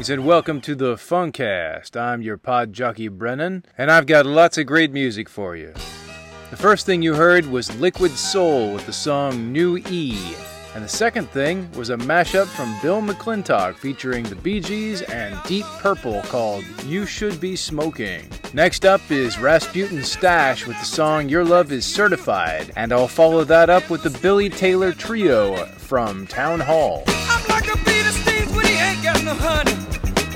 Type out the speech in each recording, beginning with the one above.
Greetings and welcome to the FUNkast. I'm your pod jockey Brennan, and I've got lots of great music for you. The first thing you heard was Liquid Soul with the song New E, and the second thing was a mashup from Bill McClintock featuring the Bee Gees and Deep Purple called You Should Be Smoking. Next up is Rasputin's Stash with the song Your Love Is Certified, and I'll follow that up with the Billy Taylor Trio from Town Hall ain't no honey. I'm try to hold on to what you got. I can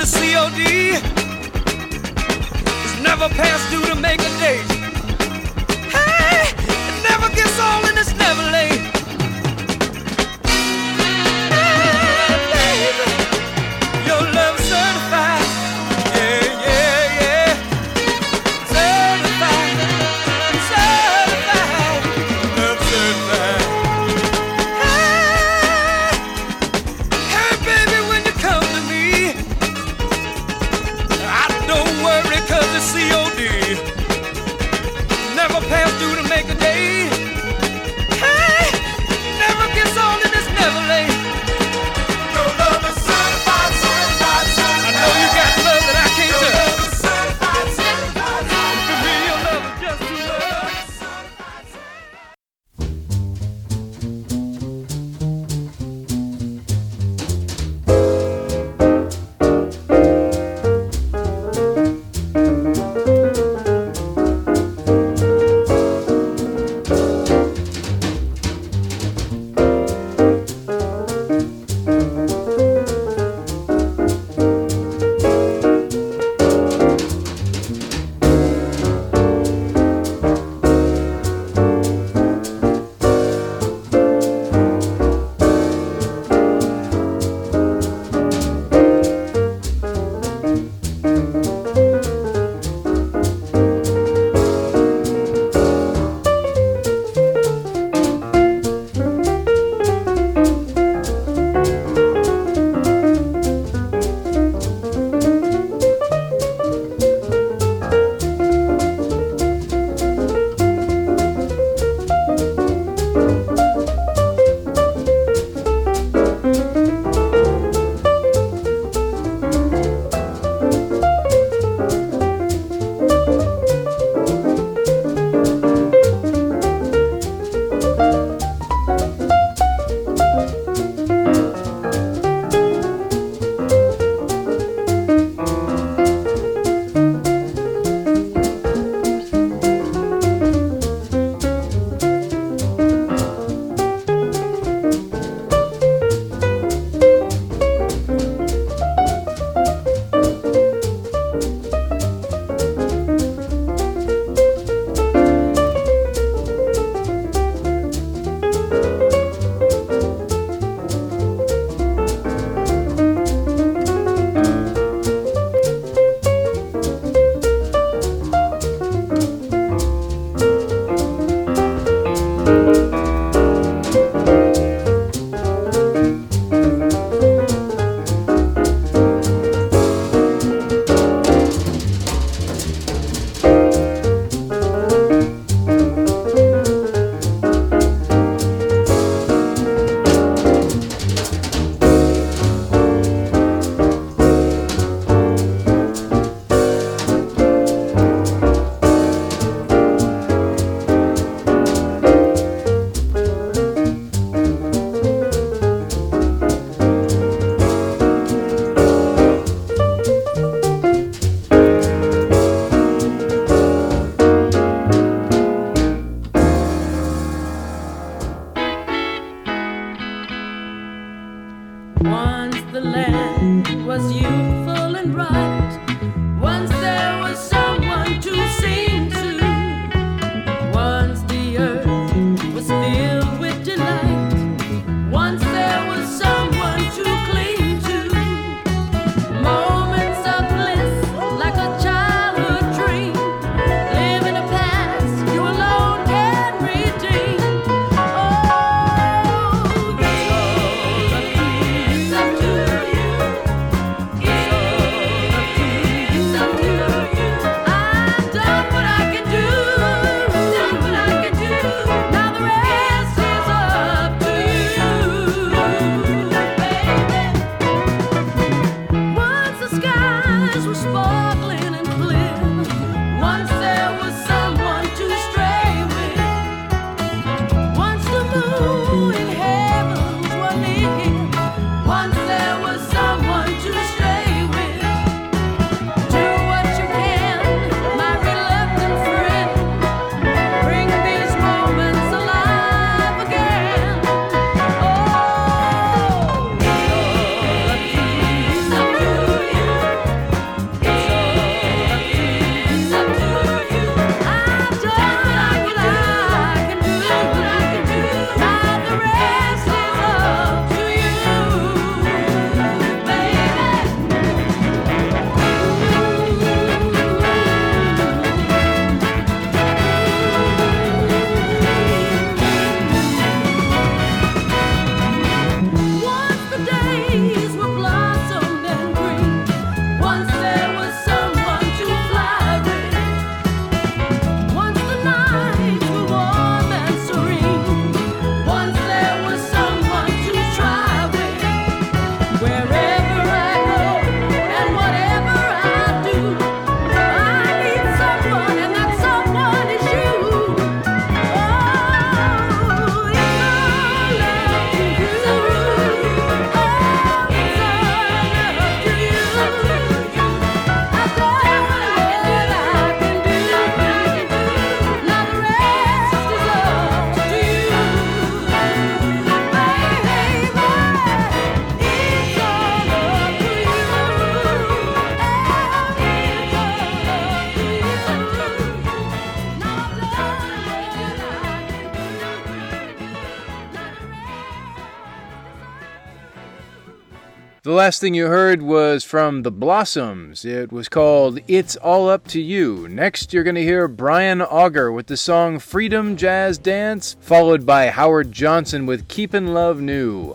it's COD never past due to make a date. Hey, it never gets old and it's never late. Last thing you heard was from The Blossoms. It was called It's All Up to You. Next, you're going to hear Brian Auger with the song Freedom Jazz Dance, followed by Howard Johnson with Keepin' Love New.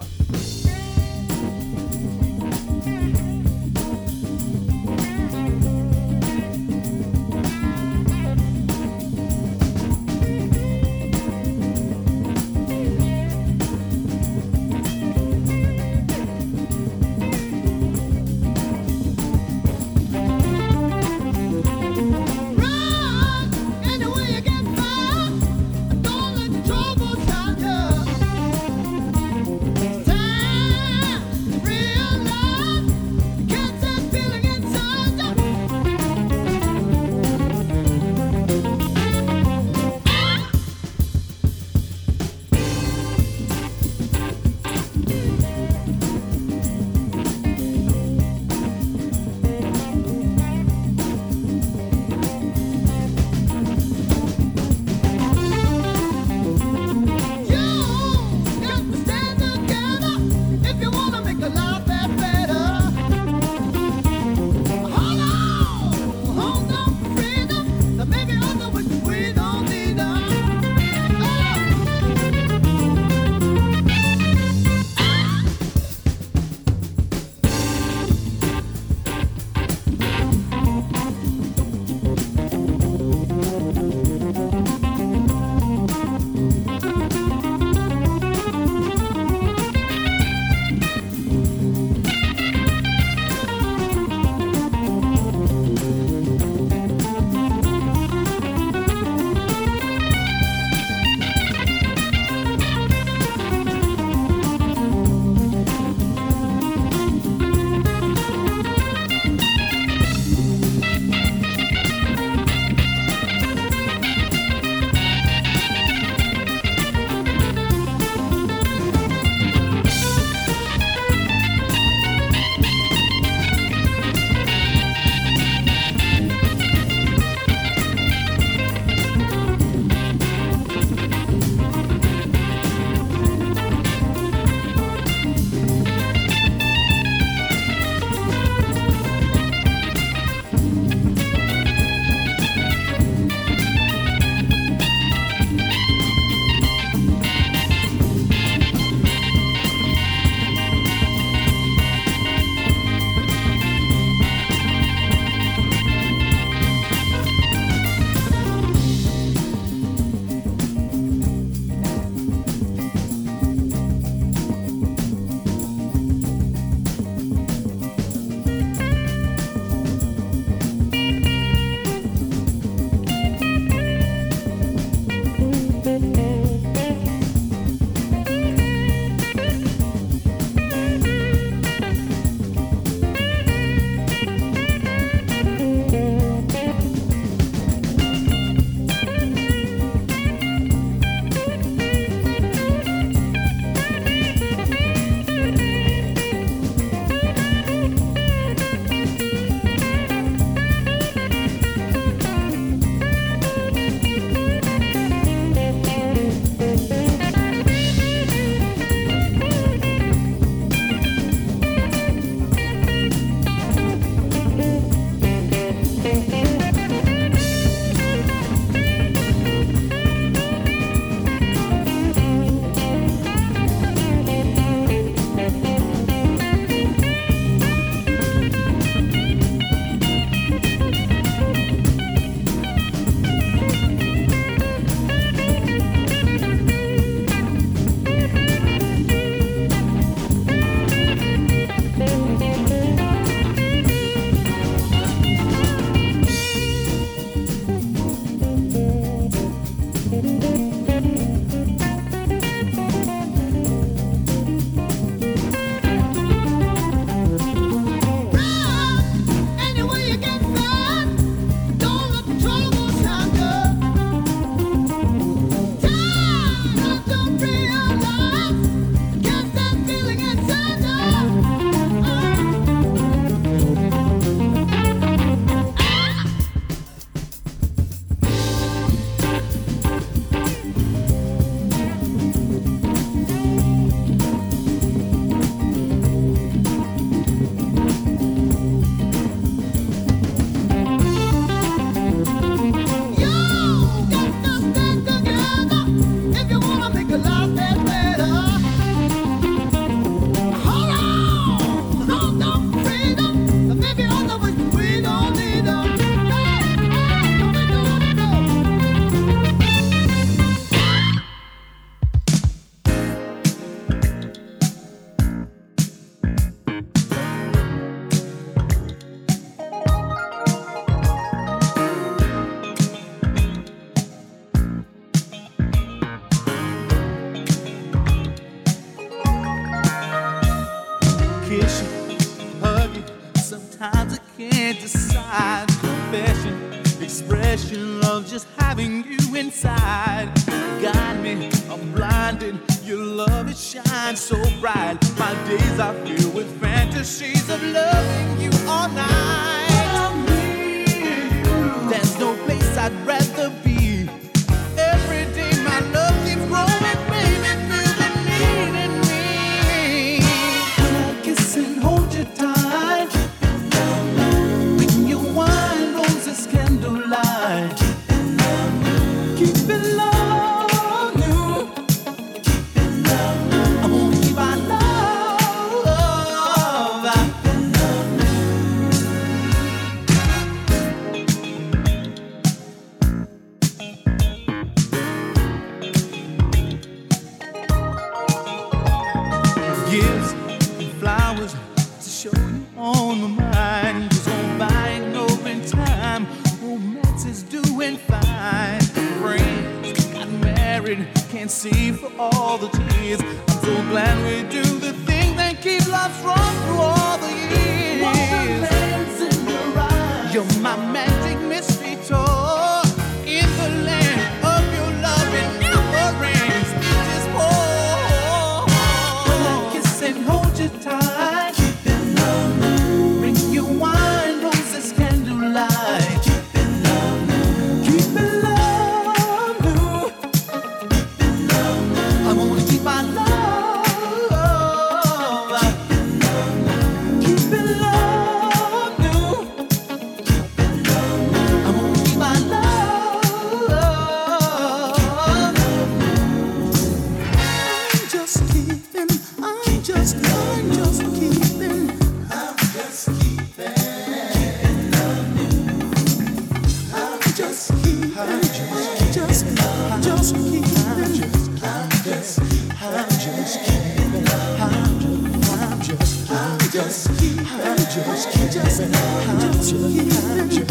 Just keeping. I'm just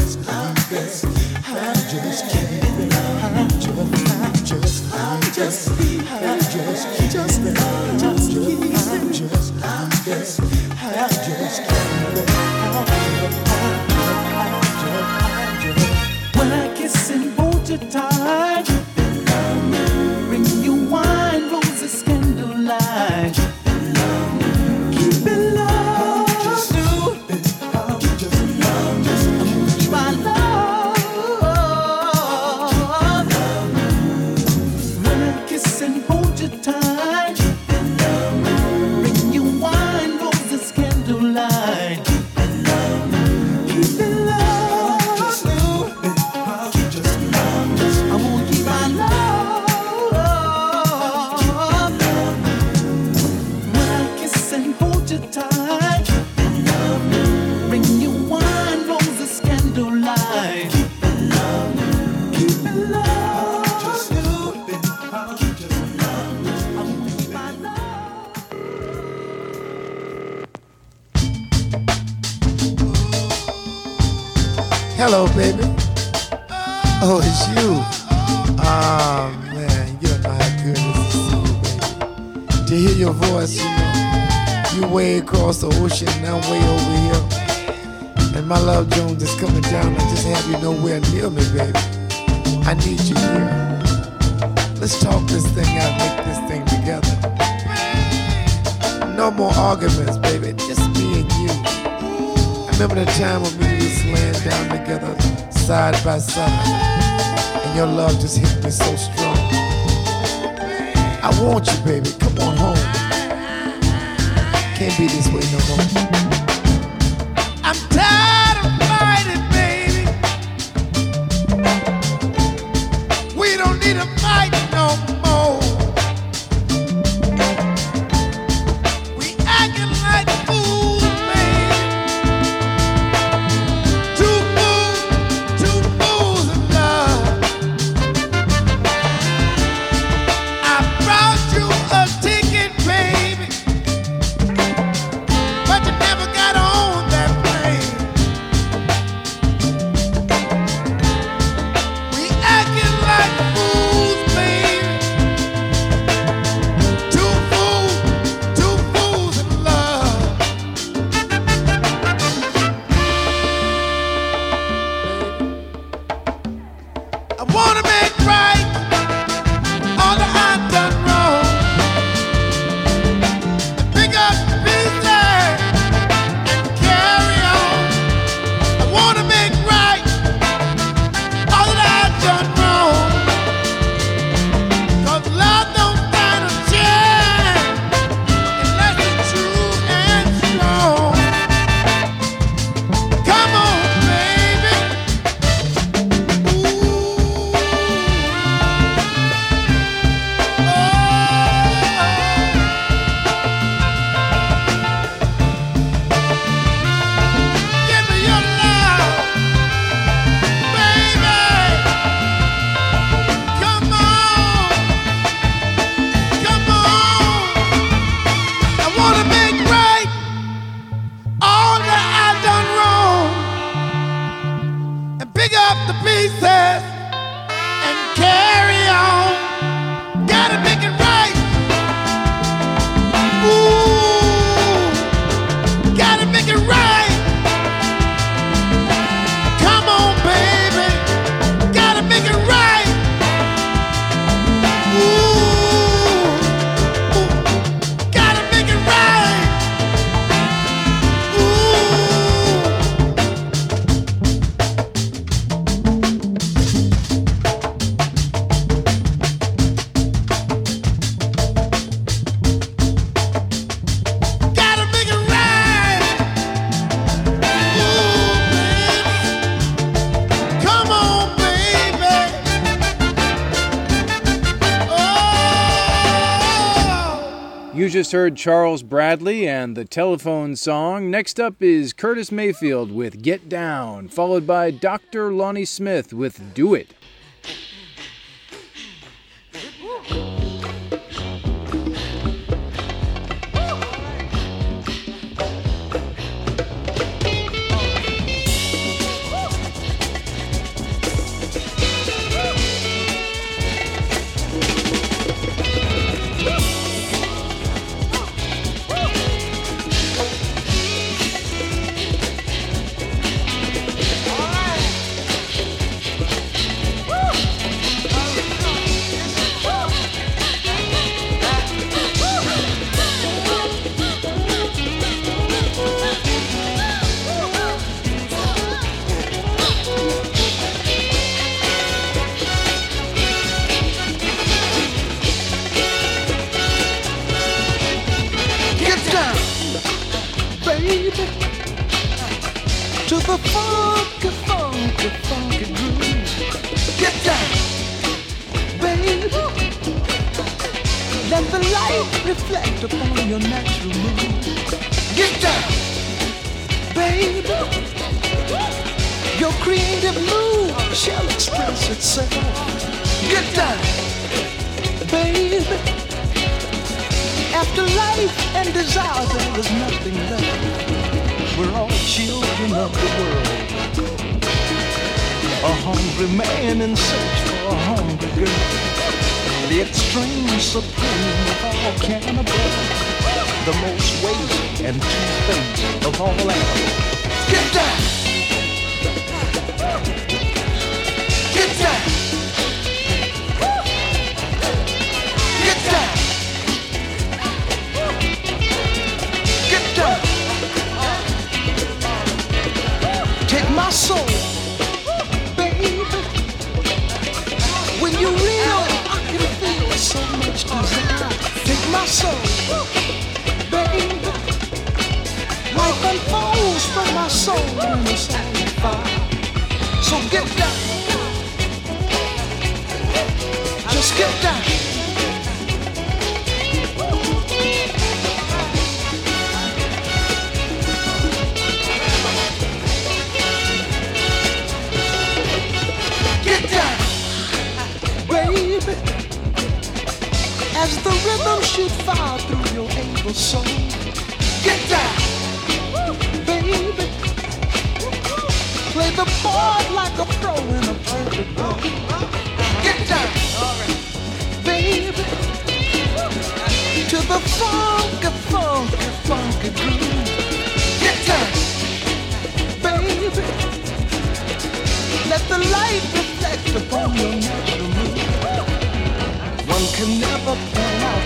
just heard Charles Bradley and the telephone song. Next up is Curtis Mayfield with Get Down, followed by Dr. Lonnie Smith with Do It.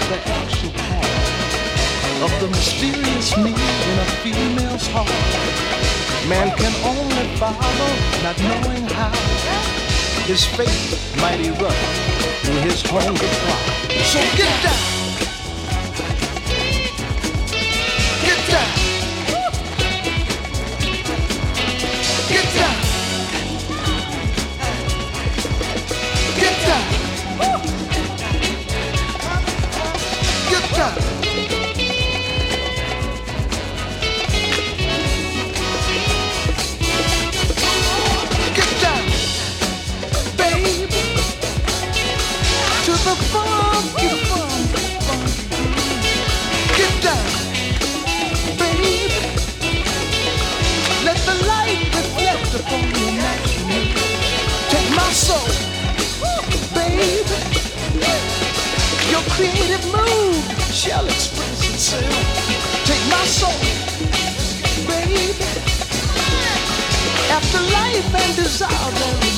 the actual path of the mysterious need in a female's heart. Man can only follow, not knowing how. His fate might erupt through his hungry pride. So get down! 야! soul, baby. After life and desire.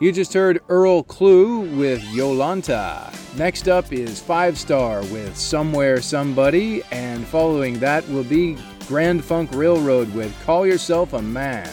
You just heard Earl Klugh with Jolanta. Next up is Five Star with Somewhere Somebody, and following that will be Grand Funk Railroad with Call Yourself a Man.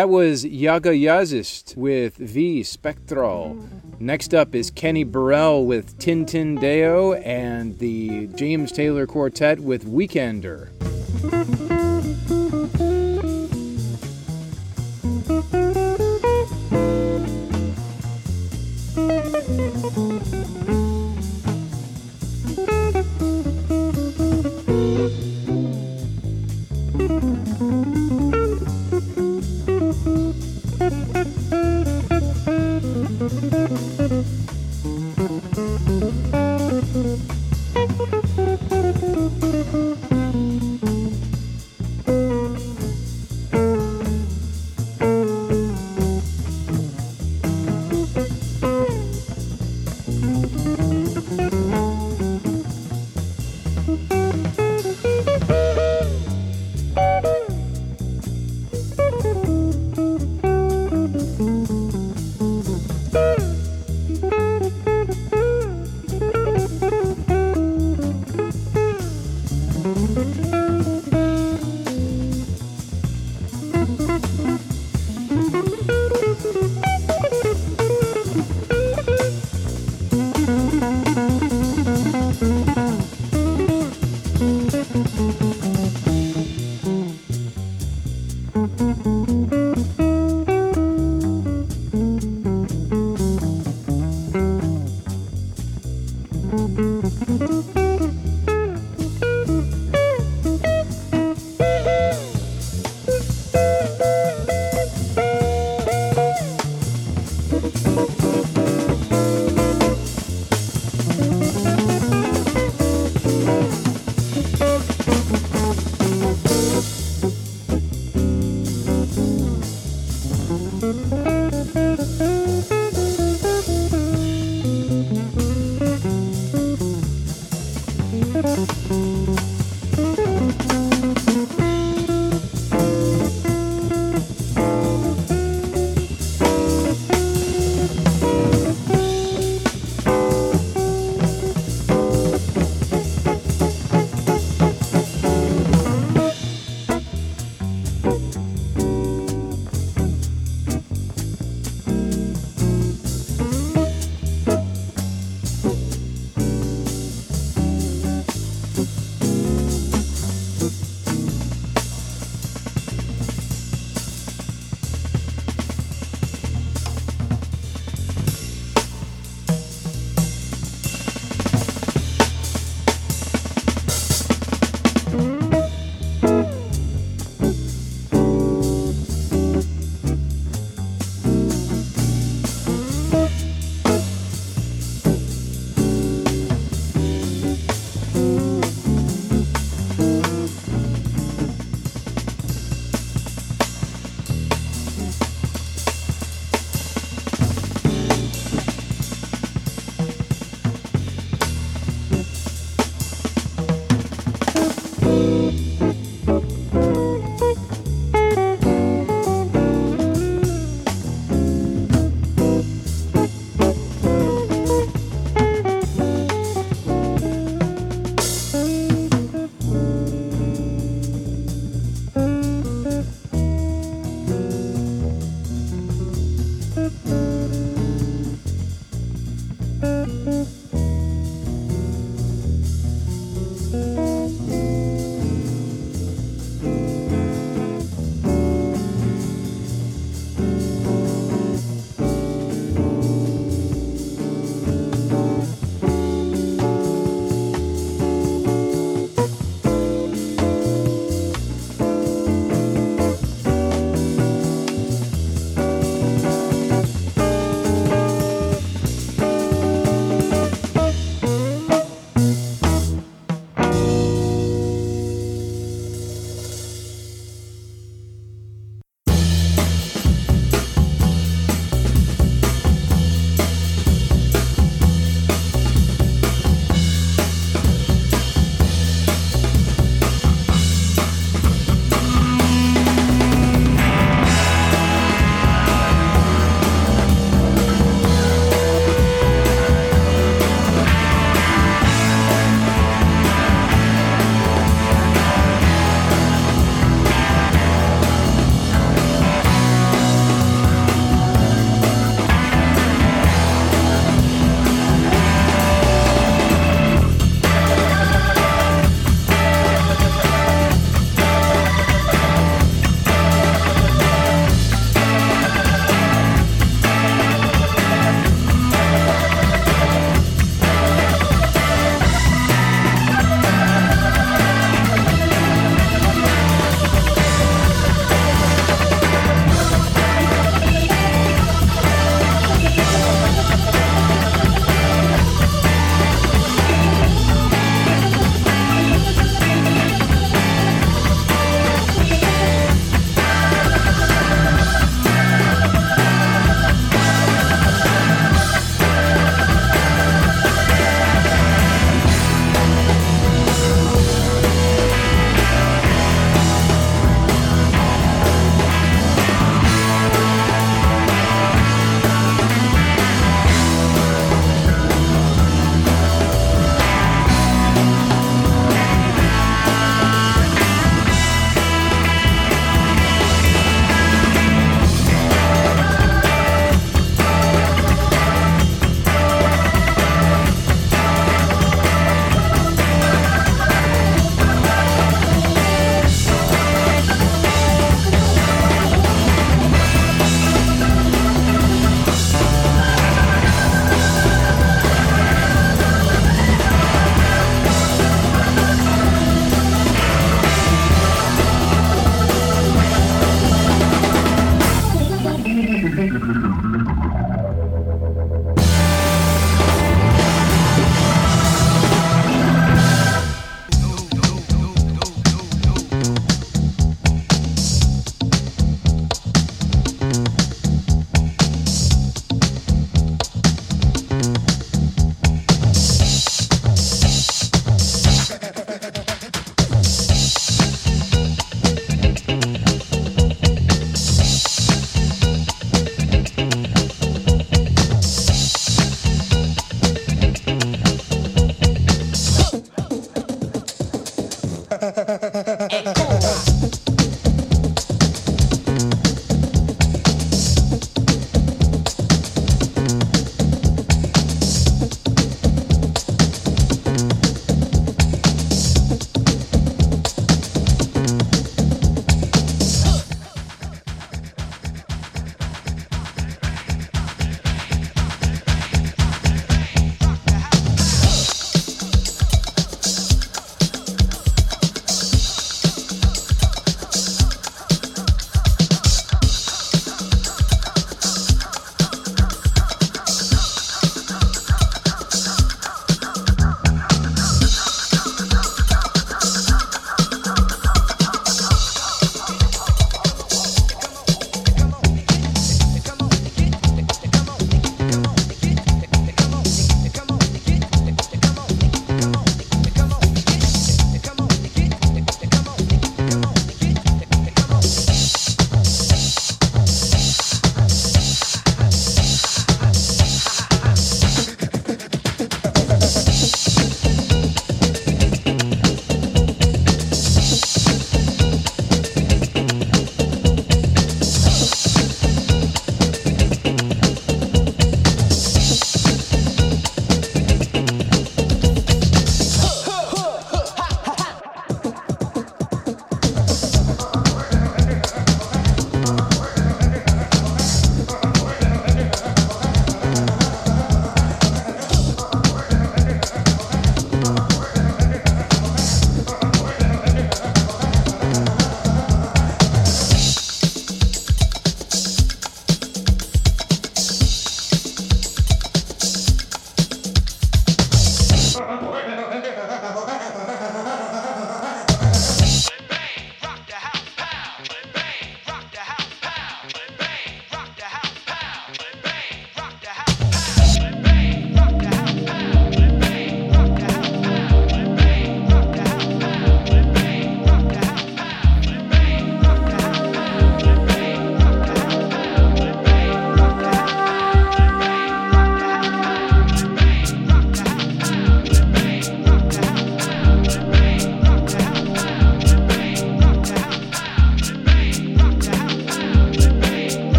That was Jaga Jazzist with V Spektral. Next up is Kenny Burrell with Tin Tin Deo and the James Taylor Quartet with Weekender.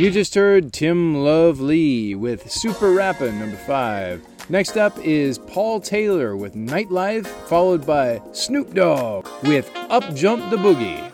You just heard Tim Love Lee with Super Rappin' number 5. Next up is Paul Taylor with Nightlife, followed by Snoop Dogg with Up Jump the Boogie.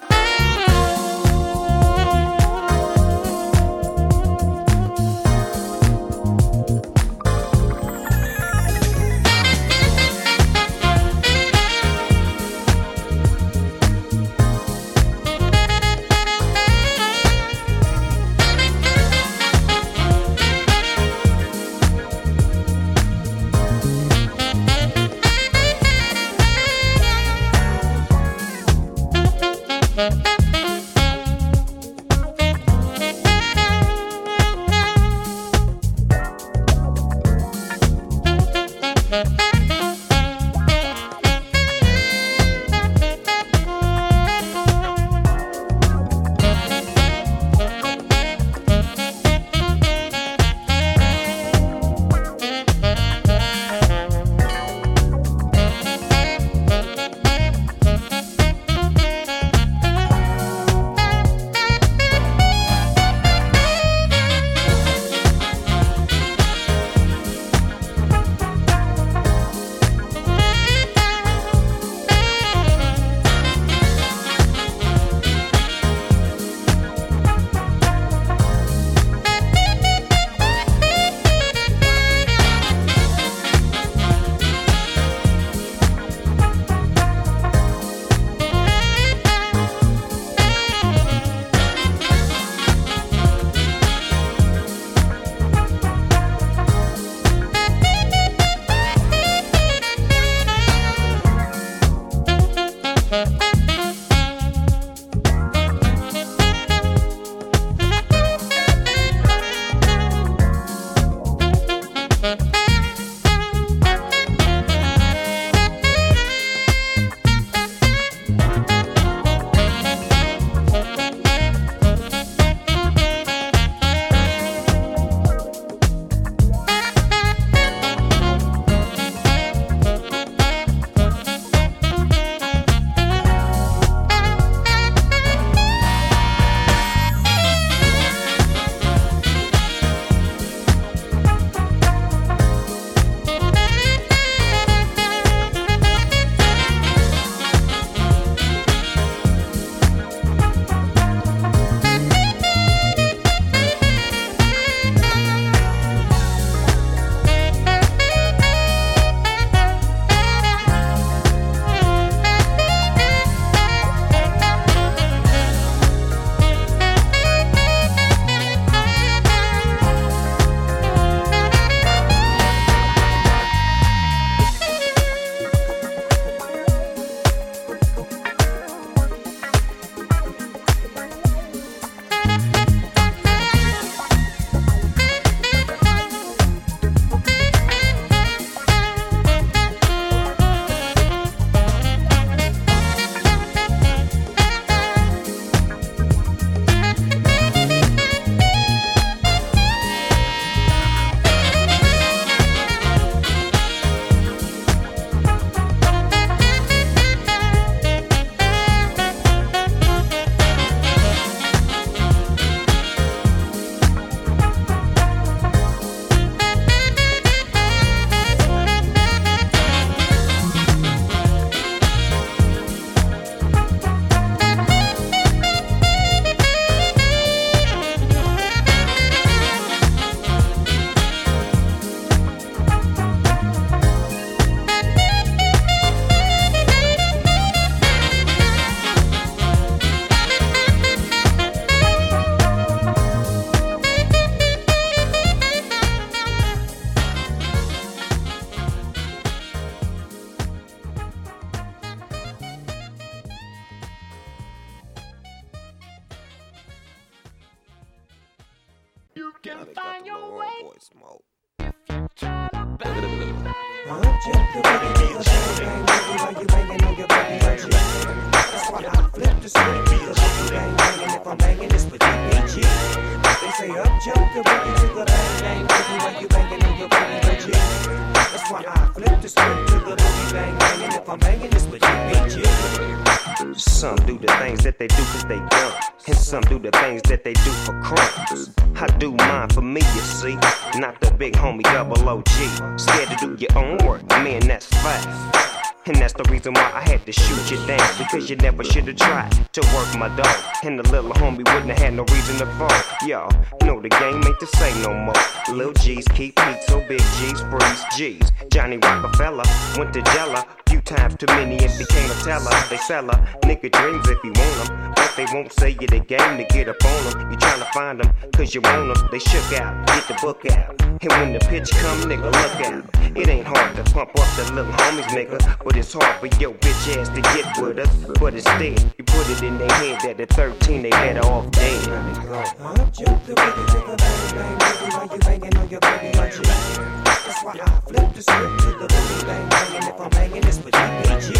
Y'all know the game ain't the same no more. Lil G's keep heat, so big G's freeze G's. Johnny Rockefeller went to Jella. Few times too many and became a teller. They sell a nigga dreams if you want them. They won't say you the game to get up on them. You tryna find them, cause you want them. They shook out, get the book out. And when the pitch come, nigga, look out. It ain't hard to pump up the little homies, nigga. But it's hard for your bitch ass to get with us. But instead, you put it in their head that at 13 they better off dead. Up jump the boogie to the bang bang while you banging on your boogie. That's why I flip the script to the boogie bang and if I'm banging, it's with DPG.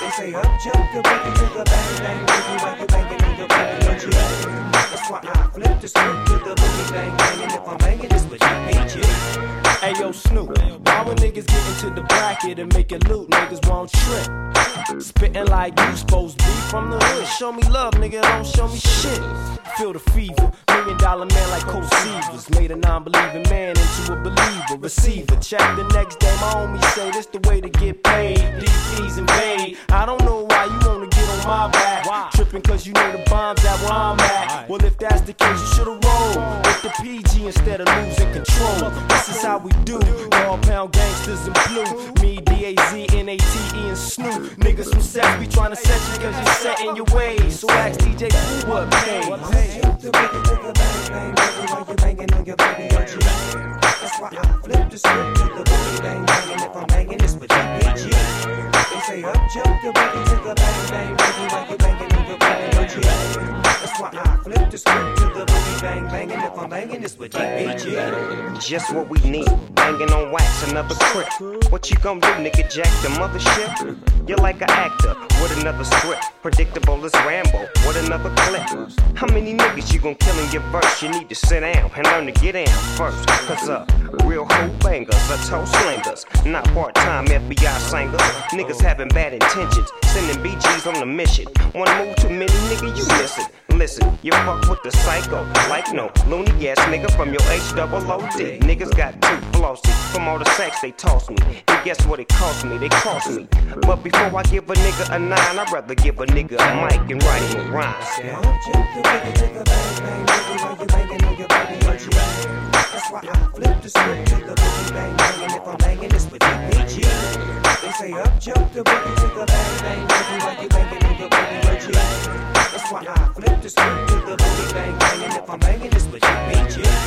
They say up jump the boogie to the bang bang you banging on your boogie boogie. That's why I flip the script to the boogie bang bang, if I'm banging, it's with DPG. Hey yo, Snoop, why when niggas get into the bracket and make it loot, niggas won't trip. Spitting like you supposed to be from the hood. Show me love, nigga, don't show me shit. Feel the fever, million dollar man like Coach Seavers. Made a non believing man into a believer. Receiver, check the next day, my homie say this the way to get paid. These DPs invade. I don't know why you wanna get on my back. Tripping cause you know the bombs at where I'm at. Well, if that's the case, you should've rolled with the PG instead of losing control. This is how we do. Dog pound gangsters in blue. Me, D-A-Z, N-A-T-E, and Snoop. Niggas from South be trying to set you cause you're set in your ways. So ask DJ who what pays. Jump the boogie to the bang bang boogie you banging on your boogie boogie. That's why I flip the script to the boogie bang bang, and if I'm banging, it's with DPG. They say up jump the boogie to the bang bang boogie while you banging on your boogie boogie. That's why I flip the script to the boogie bang bang, and if I'm banging, it's with DPG. Just what we need. Banging on wax, another crip. What you gonna do, nigga? Jack the mothership? You're like an actor with another script. Predictable as Rambo with another clip. How many niggas you gonna kill in your verse? You need to sit down and learn to get down first. Cause uh, real hoe bangers are toe slingers. Not part time FBI singers. Niggas having bad intentions. Sending BGs on a mission. One move too many, nigga, you miss it. Listen, you fuck with the psycho. Like no loony ass nigga from your H double O D. Niggas got two flossy from all the sex they toss me. And guess what it cost me? They cost me. But before I give a nigga a nine, I'd rather give a nigga a mic and write him a rhyme. The the. That's why I flip the script to the boogie bang bang, and if I'm banging, it's with DPG. They say up jump the boogie to the bang bang boogie while you banging on your boogie boogie. That's why I flip the script to the boogie bang bang, and if I'm banging, it's with DPG.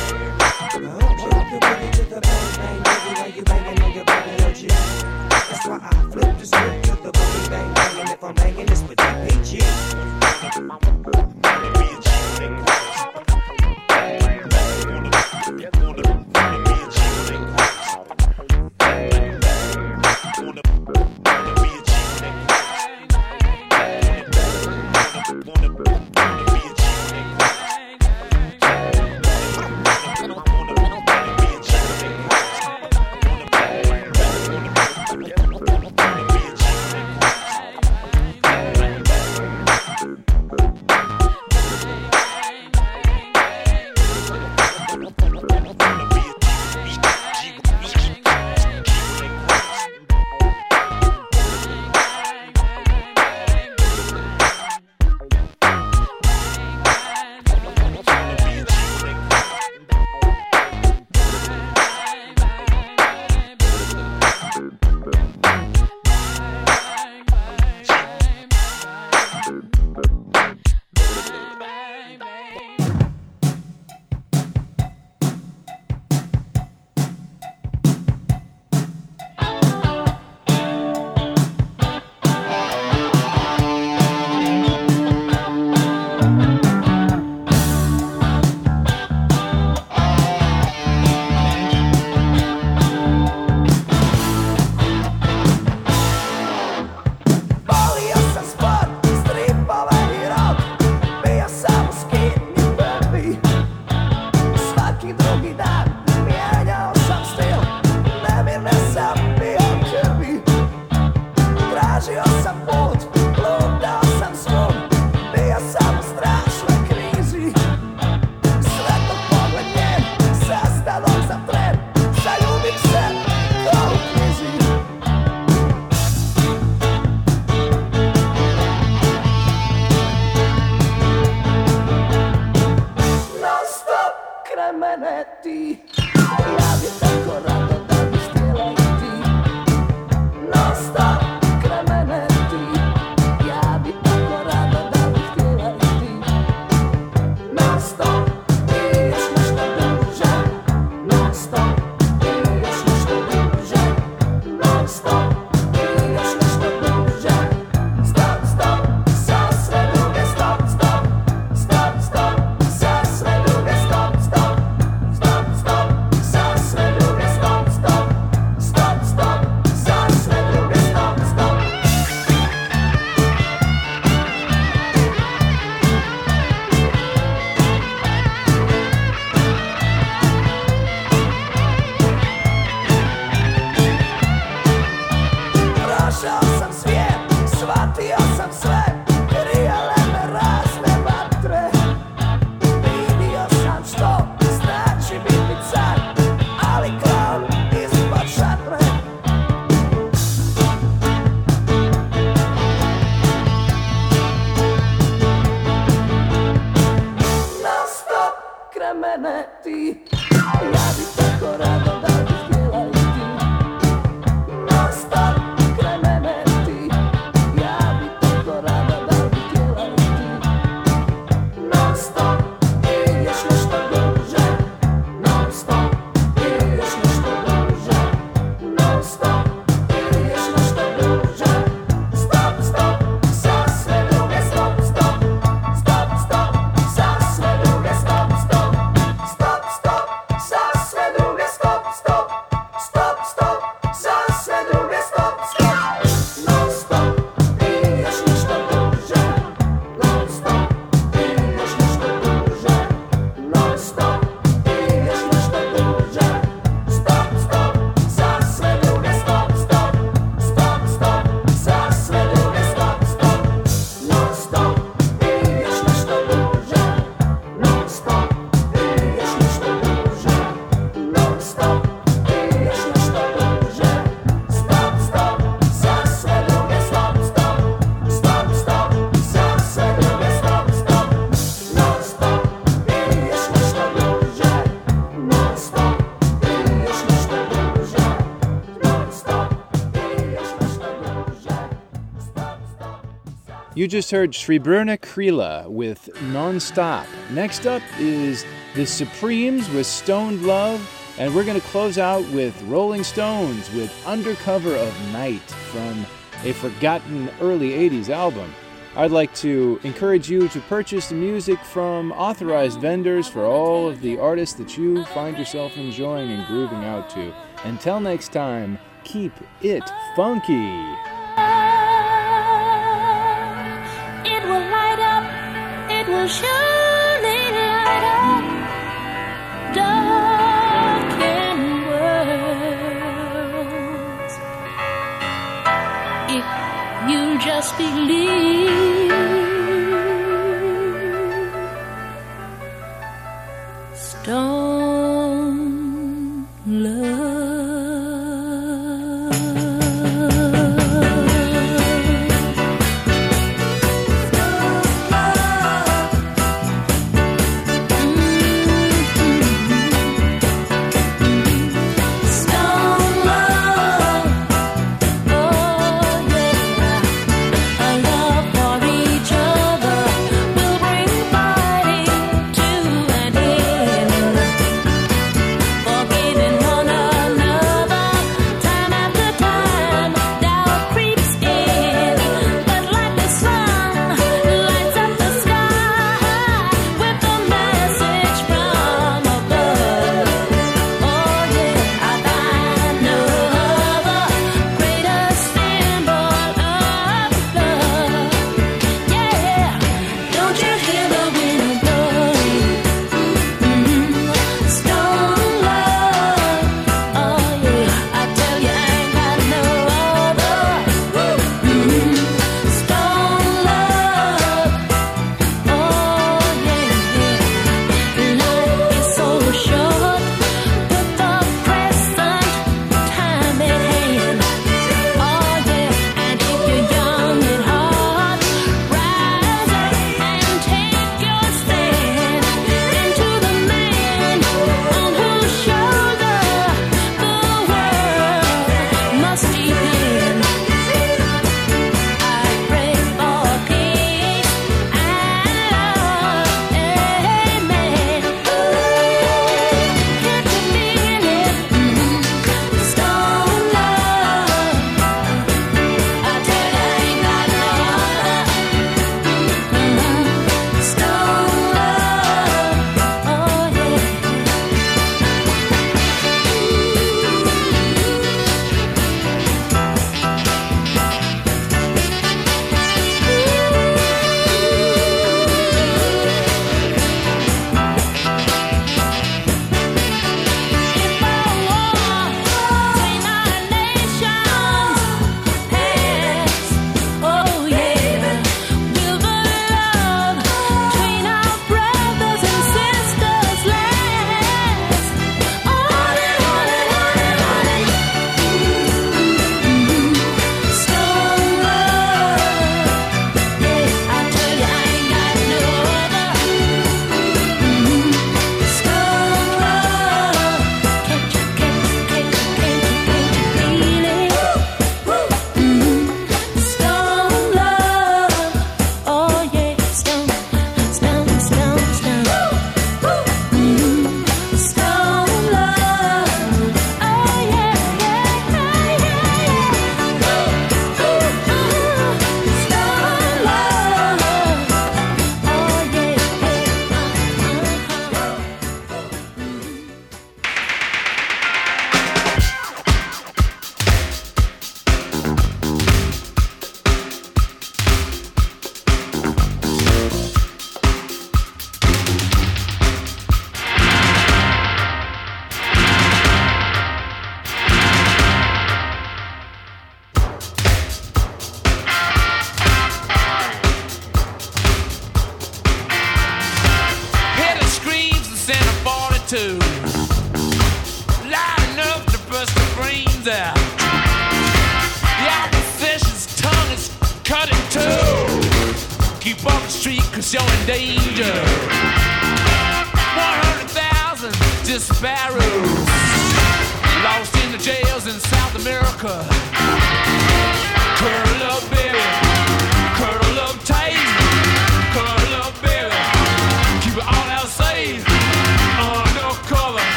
You just heard Srebrna Krila with Nonstop. Next up is The Supremes with Stoned Love, and we're going to close out with Rolling Stones with Undercover of Night from a forgotten early 80s album. I'd like to encourage you to purchase the music from authorized vendors for all of the artists that you find yourself enjoying and grooving out to. Until next time, keep it funky. show.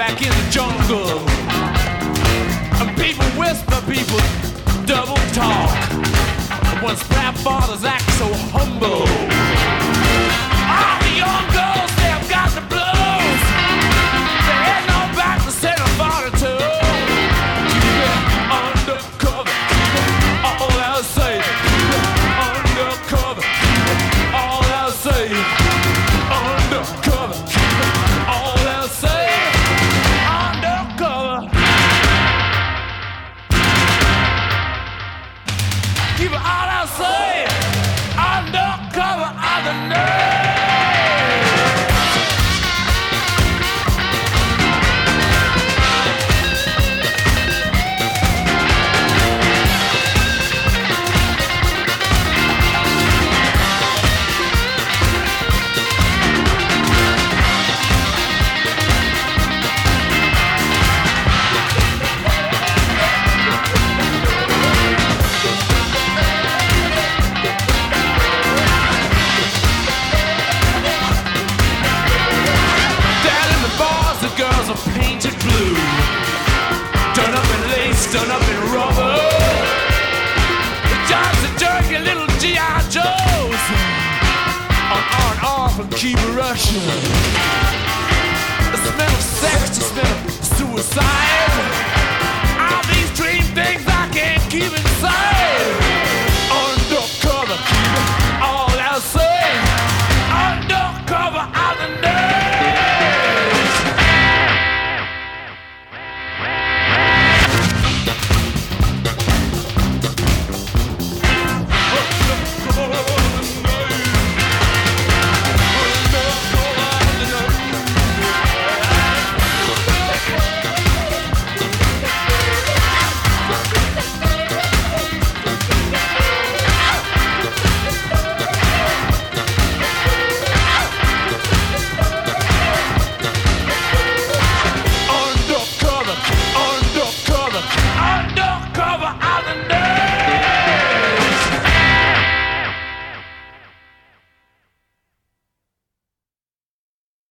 back in the jungle. People whisper, people double talk. Once grandfathers act so humble.